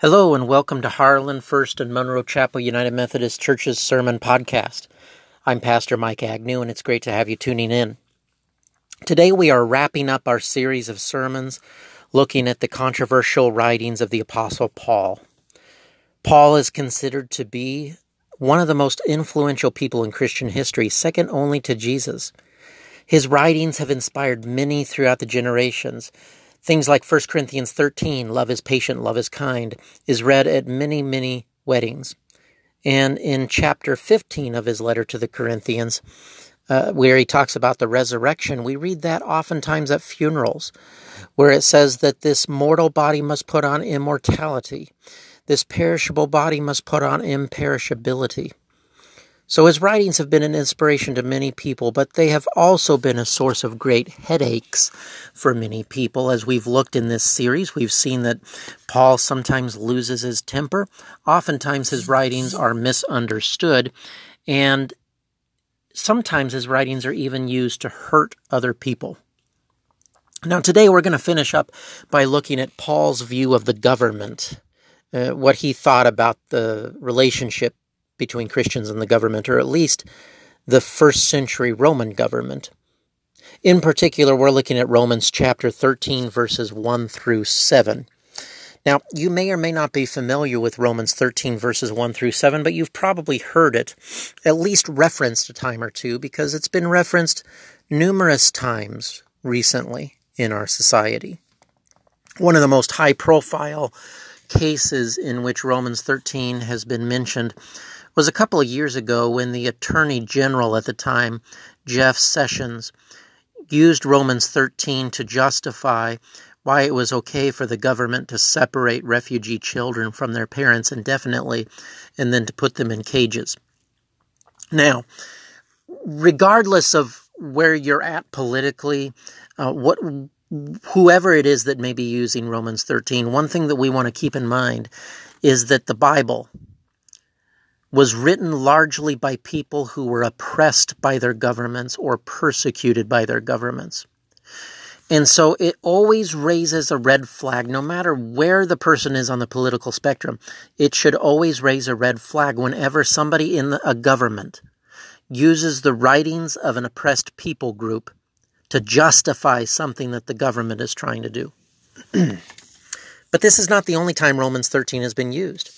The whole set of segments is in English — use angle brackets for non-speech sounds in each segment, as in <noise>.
Hello and welcome to Harlan First and Monroe Chapel United Methodist Church's Sermon Podcast. I'm Pastor Mike Agnew and it's great to have you tuning in. Today we are wrapping up our series of sermons looking at the controversial writings of the Apostle Paul. Paul is considered to be one of the most influential people in Christian history, second only to Jesus. His writings have inspired many throughout the generations Things like 1 Corinthians 13, love is patient, love is kind, is read at many, many weddings. And in chapter 15 of his letter to the Corinthians, uh, where he talks about the resurrection, we read that oftentimes at funerals, where it says that this mortal body must put on immortality, this perishable body must put on imperishability. So his writings have been an inspiration to many people, but they have also been a source of great headaches for many people. As we've looked in this series, we've seen that Paul sometimes loses his temper. Oftentimes his writings are misunderstood, and sometimes his writings are even used to hurt other people. Now, today we're going to finish up by looking at Paul's view of the government, uh, what he thought about the relationship between Christians and the government, or at least the first century Roman government. In particular, we're looking at Romans chapter 13, verses 1 through 7. Now, you may or may not be familiar with Romans 13, verses 1 through 7, but you've probably heard it at least referenced a time or two because it's been referenced numerous times recently in our society. One of the most high profile cases in which Romans 13 has been mentioned was a couple of years ago when the Attorney General at the time, Jeff Sessions, used Romans 13 to justify why it was okay for the government to separate refugee children from their parents indefinitely and then to put them in cages. Now, regardless of where you're at politically, uh, what whoever it is that may be using Romans 13, one thing that we want to keep in mind is that the Bible, was written largely by people who were oppressed by their governments or persecuted by their governments. And so it always raises a red flag, no matter where the person is on the political spectrum. It should always raise a red flag whenever somebody in a government uses the writings of an oppressed people group to justify something that the government is trying to do. <clears throat> but this is not the only time Romans 13 has been used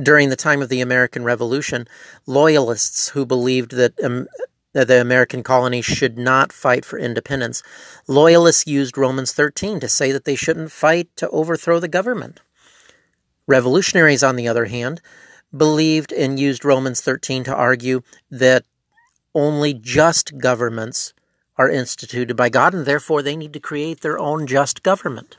during the time of the American Revolution, loyalists who believed that, um, that the American colonies should not fight for independence, loyalists used Romans 13 to say that they shouldn't fight to overthrow the government. Revolutionaries, on the other hand, believed and used Romans 13 to argue that only just governments are instituted by God, and therefore they need to create their own just government.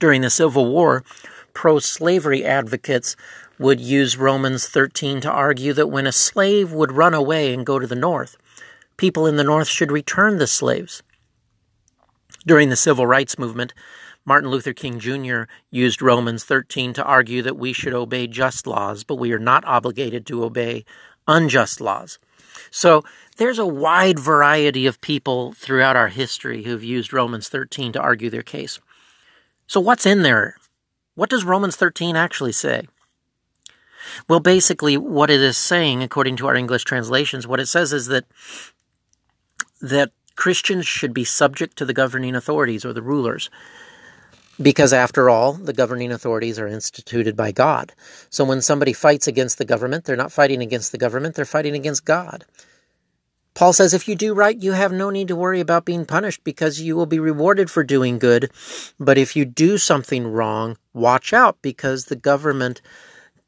During the Civil War, pro slavery advocates would use Romans 13 to argue that when a slave would run away and go to the North, people in the North should return the slaves. During the Civil Rights Movement, Martin Luther King Jr. used Romans 13 to argue that we should obey just laws, but we are not obligated to obey unjust laws. So there's a wide variety of people throughout our history who've used Romans 13 to argue their case. So what's in there what does Romans 13 actually say? Well, basically, what it is saying, according to our English translations, what it says is that that Christians should be subject to the governing authorities or the rulers. Because after all, the governing authorities are instituted by God. So when somebody fights against the government, they're not fighting against the government, they're fighting against God. Paul says if you do right, you have no need to worry about being punished because you will be rewarded for doing good. But if you do something wrong, watch out because the government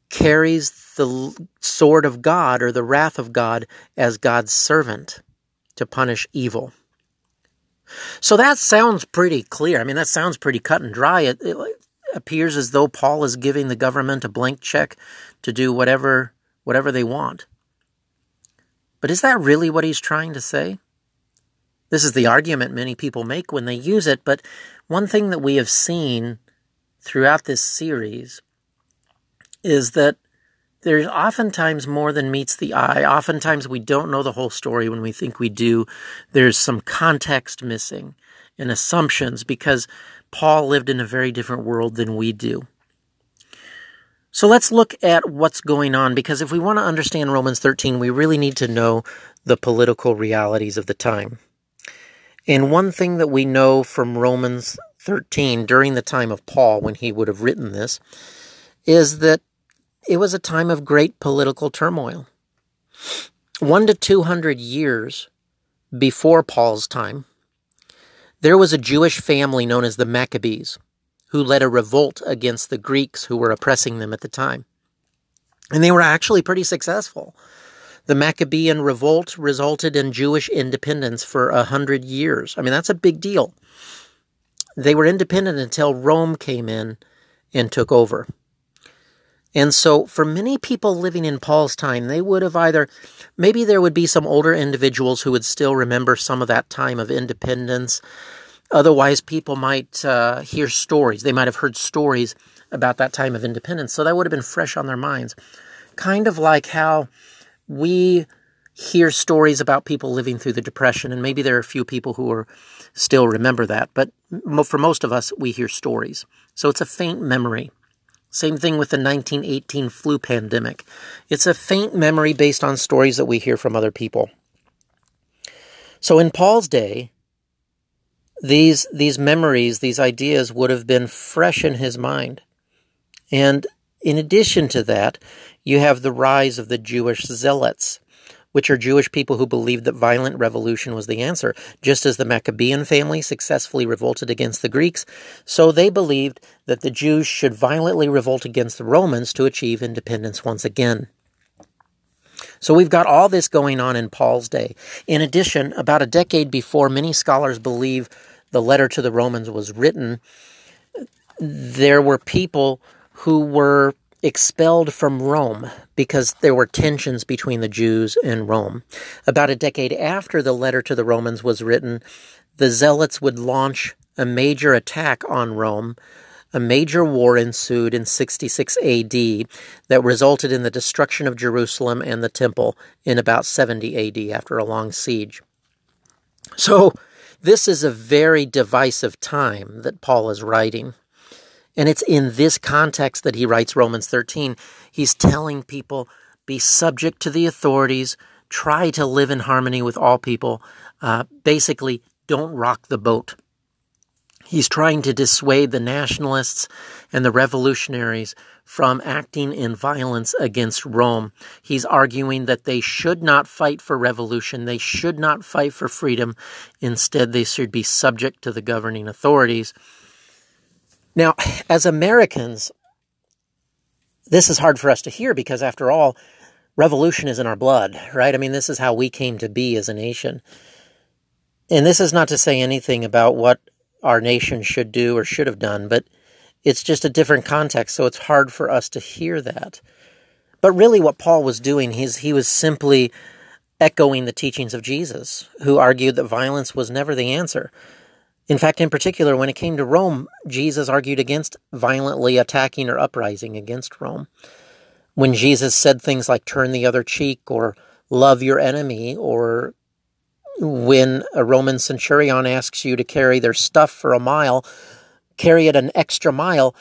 carries the sword of God or the wrath of God as God's servant to punish evil. So that sounds pretty clear. I mean, that sounds pretty cut and dry. It, it appears as though Paul is giving the government a blank check to do whatever whatever they want. But is that really what he's trying to say? This is the argument many people make when they use it, but one thing that we have seen throughout this series is that there's oftentimes more than meets the eye. Oftentimes we don't know the whole story when we think we do. There's some context missing and assumptions because Paul lived in a very different world than we do. So let's look at what's going on because if we want to understand Romans 13, we really need to know the political realities of the time. And one thing that we know from Romans 13 during the time of Paul, when he would have written this, is that it was a time of great political turmoil. One to 200 years before Paul's time, there was a Jewish family known as the Maccabees who led a revolt against the Greeks who were oppressing them at the time. And they were actually pretty successful. The Maccabean revolt resulted in Jewish independence for a hundred years. I mean, that's a big deal. They were independent until Rome came in and took over. And so, for many people living in Paul's time, they would have either, maybe there would be some older individuals who would still remember some of that time of independence. Otherwise, people might uh, hear stories. They might have heard stories about that time of independence. So, that would have been fresh on their minds. Kind of like how we hear stories about people living through the Depression, and maybe there are a few people who are still remember that, but for most of us, we hear stories. So, it's a faint memory. Same thing with the 1918 flu pandemic. It's a faint memory based on stories that we hear from other people. So in Paul's day, these these memories, these ideas would have been fresh in his mind. And in addition to that, you have the rise of the Jewish zealots which are Jewish people who believed that violent revolution was the answer. Just as the Maccabean family successfully revolted against the Greeks, so they believed that the Jews should violently revolt against the Romans to achieve independence once again. So we've got all this going on in Paul's day. In addition, about a decade before many scholars believe the letter to the Romans was written, there were people who were expelled from Rome because there were tensions between the Jews and Rome. About a decade after the letter to the Romans was written, the Zealots would launch a major attack on Rome. A major war ensued in 66 AD that resulted in the destruction of Jerusalem and the temple in about 70 AD after a long siege. So, this is a very divisive time that Paul is writing. And it's in this context that he writes Romans 13. He's telling people be subject to the authorities, try to live in harmony with all people. Uh, basically, don't rock the boat. He's trying to dissuade the nationalists and the revolutionaries from acting in violence against Rome. He's arguing that they should not fight for revolution, they should not fight for freedom. Instead, they should be subject to the governing authorities. Now, as Americans, this is hard for us to hear because, after all, revolution is in our blood, right? I mean, this is how we came to be as a nation. And this is not to say anything about what our nation should do or should have done, but it's just a different context, so it's hard for us to hear that. But really, what Paul was doing, he's, he was simply echoing the teachings of Jesus, who argued that violence was never the answer. In fact, in particular, when it came to Rome, Jesus argued against violently attacking or uprising against Rome. When Jesus said things like turn the other cheek or love your enemy, or when a Roman centurion asks you to carry their stuff for a mile, carry it an extra mile,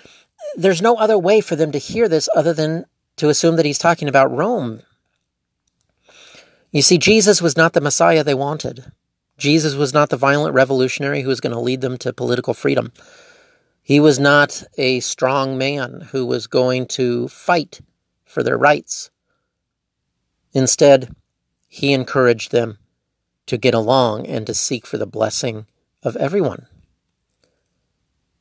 there's no other way for them to hear this other than to assume that he's talking about Rome. You see, Jesus was not the Messiah they wanted. Jesus was not the violent revolutionary who was going to lead them to political freedom. He was not a strong man who was going to fight for their rights. Instead, he encouraged them to get along and to seek for the blessing of everyone.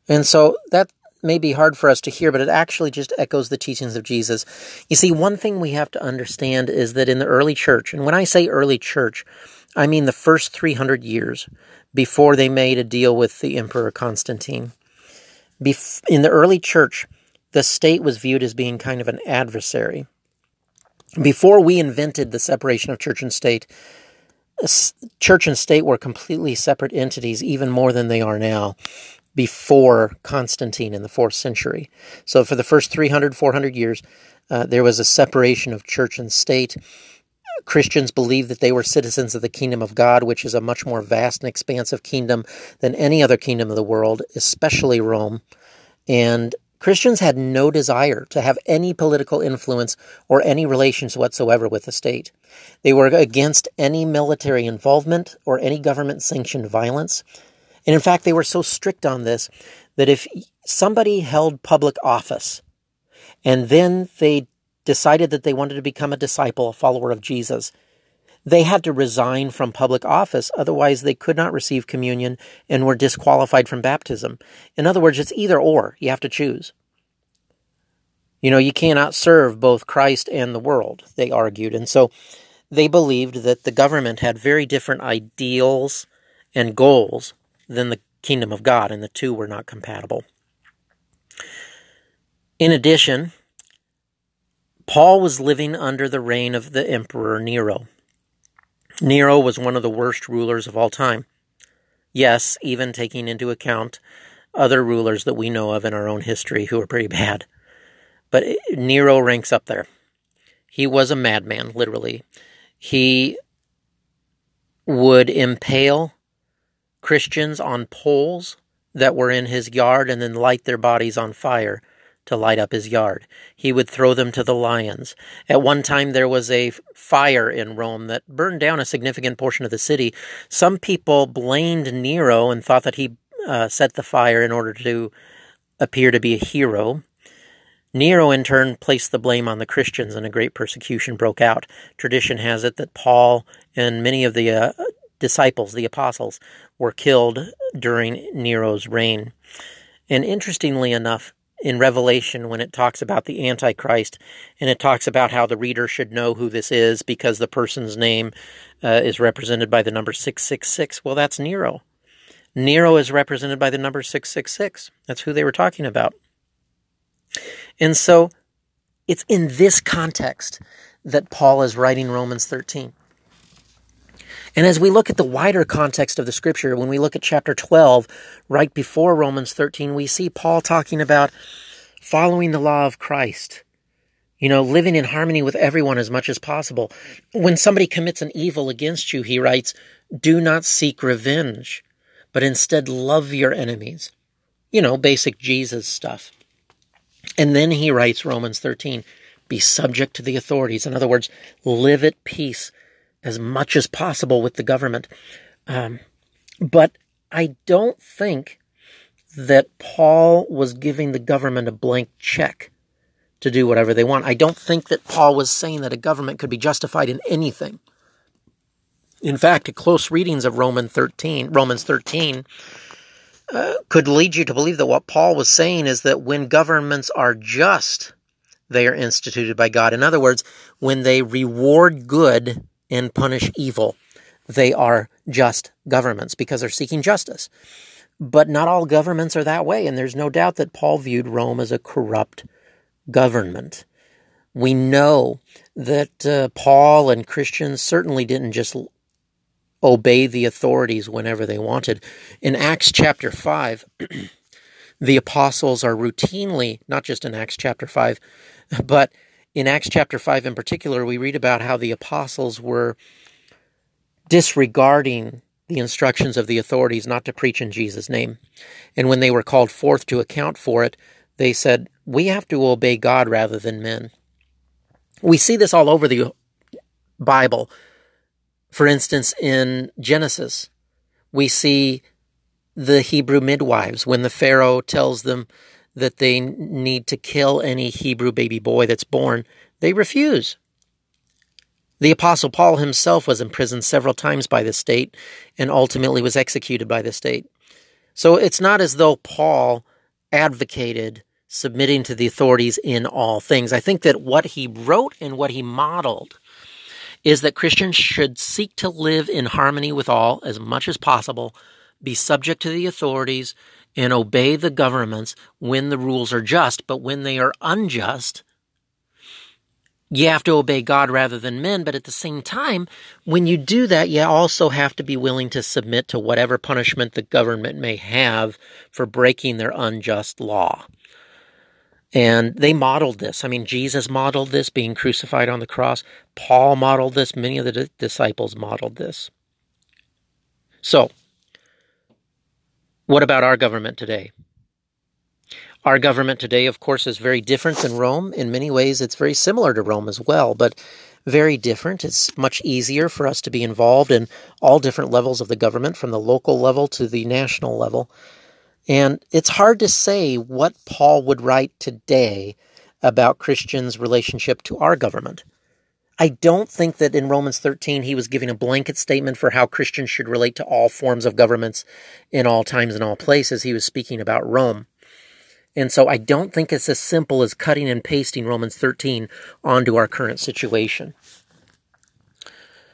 And so that may be hard for us to hear, but it actually just echoes the teachings of Jesus. You see, one thing we have to understand is that in the early church, and when I say early church, I mean the first 300 years before they made a deal with the Emperor Constantine. In the early church, the state was viewed as being kind of an adversary. Before we invented the separation of church and state, church and state were completely separate entities, even more than they are now, before Constantine in the fourth century. So, for the first 300, 400 years, uh, there was a separation of church and state. Christians believed that they were citizens of the kingdom of God, which is a much more vast and expansive kingdom than any other kingdom of the world, especially Rome. And Christians had no desire to have any political influence or any relations whatsoever with the state. They were against any military involvement or any government sanctioned violence. And in fact, they were so strict on this that if somebody held public office and then they decided that they wanted to become a disciple, a follower of Jesus, they had to resign from public office, otherwise, they could not receive communion and were disqualified from baptism. In other words, it's either or. You have to choose. You know, you cannot serve both Christ and the world, they argued. And so they believed that the government had very different ideals and goals than the kingdom of God, and the two were not compatible. In addition, Paul was living under the reign of the Emperor Nero. Nero was one of the worst rulers of all time. Yes, even taking into account other rulers that we know of in our own history who are pretty bad. But Nero ranks up there. He was a madman, literally. He would impale Christians on poles that were in his yard and then light their bodies on fire to light up his yard. He would throw them to the lions. At one time, there was a fire in Rome that burned down a significant portion of the city. Some people blamed Nero and thought that he uh, set the fire in order to appear to be a hero. Nero, in turn, placed the blame on the Christians, and a great persecution broke out. Tradition has it that Paul and many of the uh, disciples, the apostles, were killed during Nero's reign. And interestingly enough, in Revelation when it talks about the Antichrist and it talks about how the reader should know who this is because the person's name uh, is represented by the number 666. Well, that's Nero. Nero is represented by the number 666. That's who they were talking about. And so it's in this context that Paul is writing Romans 13. And as we look at the wider context of the scripture, when we look at chapter 12, right before Romans 13, we see Paul talking about following the law of Christ. You know, living in harmony with everyone as much as possible. When somebody commits an evil against you, he writes, do not seek revenge, but instead love your enemies. You know, basic Jesus stuff. And then he writes Romans 13, be subject to the authorities. In other words, live at peace as much as possible with the government. Um, but I don't think that Paul was giving the government a blank check to do whatever they want. I don't think that Paul was saying that a government could be justified in anything. In fact, a close readings of Roman 13, Romans 13 uh, could lead you to believe that what Paul was saying is that when governments are just, they are instituted by God. In other words, when they reward good and punish evil. They are just governments because they're seeking justice. But not all governments are that way, and there's no doubt that Paul viewed Rome as a corrupt government. We know that uh, Paul and Christians certainly didn't just obey the authorities whenever they wanted. In Acts chapter 5, <clears throat> the apostles are routinely, not just in Acts chapter 5, <laughs> but in Acts chapter 5 in particular, we read about how the apostles were disregarding the instructions of the authorities not to preach in Jesus' name. And when they were called forth to account for it, they said, We have to obey God rather than men. We see this all over the Bible. For instance, in Genesis, we see the Hebrew midwives when the Pharaoh tells them that they need to kill any Hebrew baby boy that's born, they refuse. The Apostle Paul himself was imprisoned several times by the state and ultimately was executed by the state. So it's not as though Paul advocated submitting to the authorities in all things. I think that what he wrote and what he modeled is that Christians should seek to live in harmony with all as much as possible, be subject to the authorities, and obey the governments when the rules are just, but when they are unjust, you have to obey God rather than men. But at the same time, when you do that, you also have to be willing to submit to whatever punishment the government may have for breaking their unjust law. And they modeled this. I mean, Jesus modeled this, being crucified on the cross. Paul modeled this. Many of the disciples modeled this. So, what about our government today? Our government today, of course, is very different than Rome. In many ways, it's very similar to Rome as well, but very different. It's much easier for us to be involved in all different levels of the government, from the local level to the national level. And it's hard to say what Paul would write today about Christians' relationship to our government. I don't think that in Romans 13 he was giving a blanket statement for how Christians should relate to all forms of governments in all times and all places. He was speaking about Rome. And so I don't think it's as simple as cutting and pasting Romans 13 onto our current situation.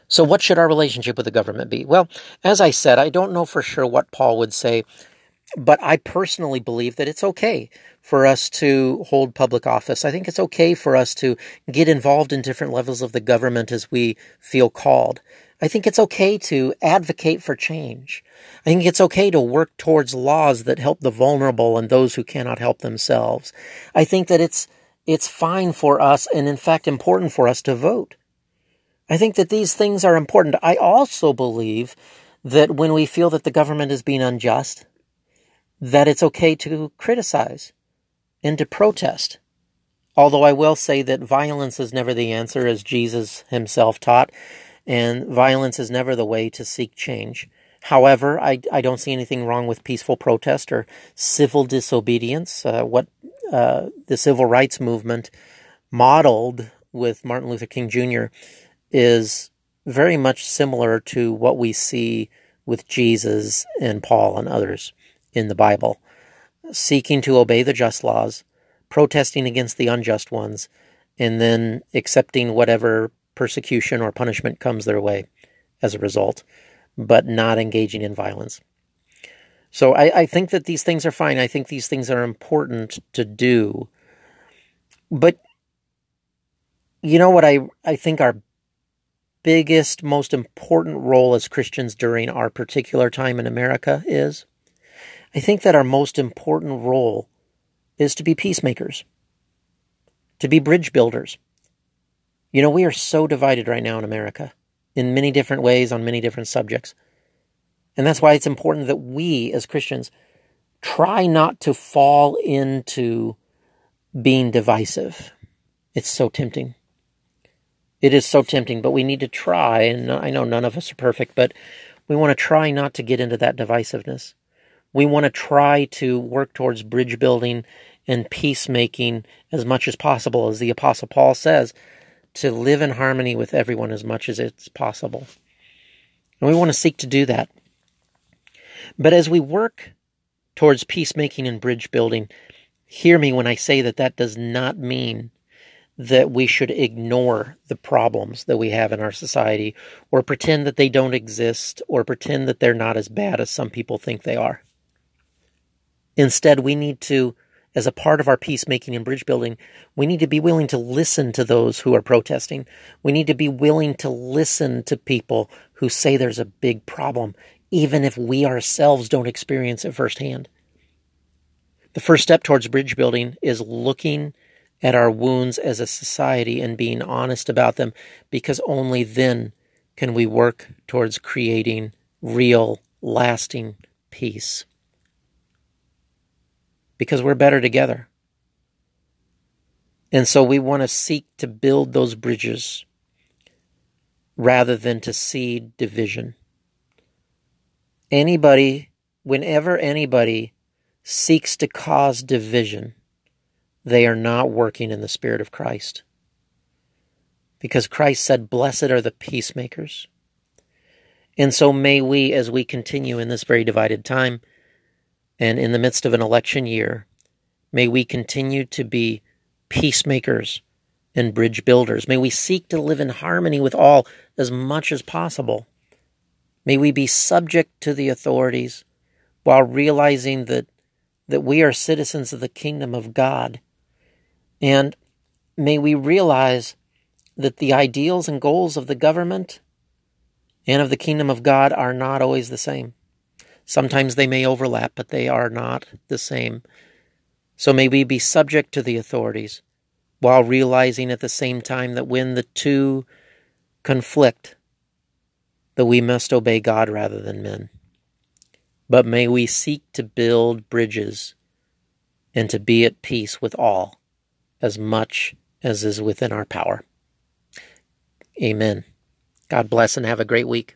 So, what should our relationship with the government be? Well, as I said, I don't know for sure what Paul would say, but I personally believe that it's okay for us to hold public office. I think it's okay for us to get involved in different levels of the government as we feel called. I think it's okay to advocate for change. I think it's okay to work towards laws that help the vulnerable and those who cannot help themselves. I think that it's it's fine for us and in fact important for us to vote. I think that these things are important. I also believe that when we feel that the government is being unjust, that it's okay to criticize and to protest. Although I will say that violence is never the answer, as Jesus himself taught. And violence is never the way to seek change. However, I, I don't see anything wrong with peaceful protest or civil disobedience. Uh, what uh, the civil rights movement modeled with Martin Luther King Jr. is very much similar to what we see with Jesus and Paul and others in the Bible, seeking to obey the just laws, protesting against the unjust ones, and then accepting whatever persecution or punishment comes their way as a result, but not engaging in violence. So I, I, think that these things are fine. I think these things are important to do. But you know what I, I think our biggest, most important role as Christians during our particular time in America is? I think that our most important role is to be peacemakers, to be bridge builders. You know, we are so divided right now in America in many different ways on many different subjects. And that's why it's important that we as Christians try not to fall into being divisive. It's so tempting. It is so tempting, but we need to try. And I know none of us are perfect, but we want to try not to get into that divisiveness. We want to try to work towards bridge building and peacemaking as much as possible, as the Apostle Paul says to live in harmony with everyone as much as it's possible. And we want to seek to do that. But as we work towards peacemaking and bridge building, hear me when I say that that does not mean that we should ignore the problems that we have in our society or pretend that they don't exist or pretend that they're not as bad as some people think they are. Instead, we need to as a part of our peacemaking and bridge building, we need to be willing to listen to those who are protesting. We need to be willing to listen to people who say there's a big problem, even if we ourselves don't experience it firsthand. The first step towards bridge building is looking at our wounds as a society and being honest about them, because only then can we work towards creating real, lasting peace because we're better together. And so we want to seek to build those bridges rather than to seed division. Anybody, whenever anybody seeks to cause division, they are not working in the Spirit of Christ. Because Christ said, Blessed are the peacemakers. And so may we, as we continue in this very divided time, and in the midst of an election year, may we continue to be peacemakers and bridge builders. May we seek to live in harmony with all as much as possible. May we be subject to the authorities while realizing that, that we are citizens of the kingdom of God. And may we realize that the ideals and goals of the government and of the kingdom of God are not always the same. Sometimes they may overlap, but they are not the same. So may we be subject to the authorities while realizing at the same time that when the two conflict, that we must obey God rather than men. But may we seek to build bridges and to be at peace with all as much as is within our power. Amen. God bless and have a great week.